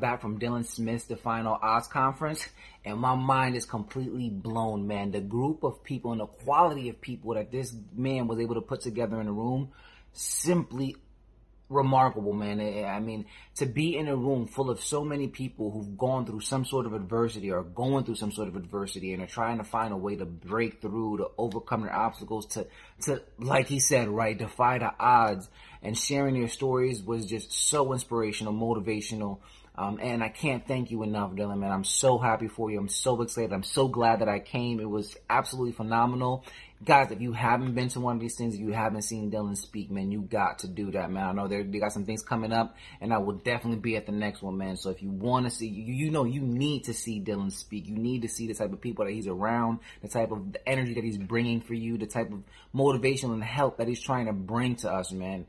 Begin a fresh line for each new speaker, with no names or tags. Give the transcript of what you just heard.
back from Dylan Smith's Defy the Odds conference and my mind is completely blown, man. The group of people and the quality of people that this man was able to put together in a room simply remarkable, man. I mean, to be in a room full of so many people who've gone through some sort of adversity or going through some sort of adversity and are trying to find a way to break through, to overcome their obstacles, to, to, like he said, right, defy the odds and sharing their stories was just so inspirational, motivational. Um, and I can't thank you enough, Dylan, man. I'm so happy for you. I'm so excited. I'm so glad that I came. It was absolutely phenomenal guys, if you haven't been to one of these things, if you haven't seen Dylan speak, man, you got to do that, man. I know they got some things coming up, and I will definitely be at the next one, man. So if you want to see, you, you know, you need to see Dylan speak. You need to see the type of people that he's around, the type of energy that he's bringing for you, the type of motivation and help that he's trying to bring to us, man.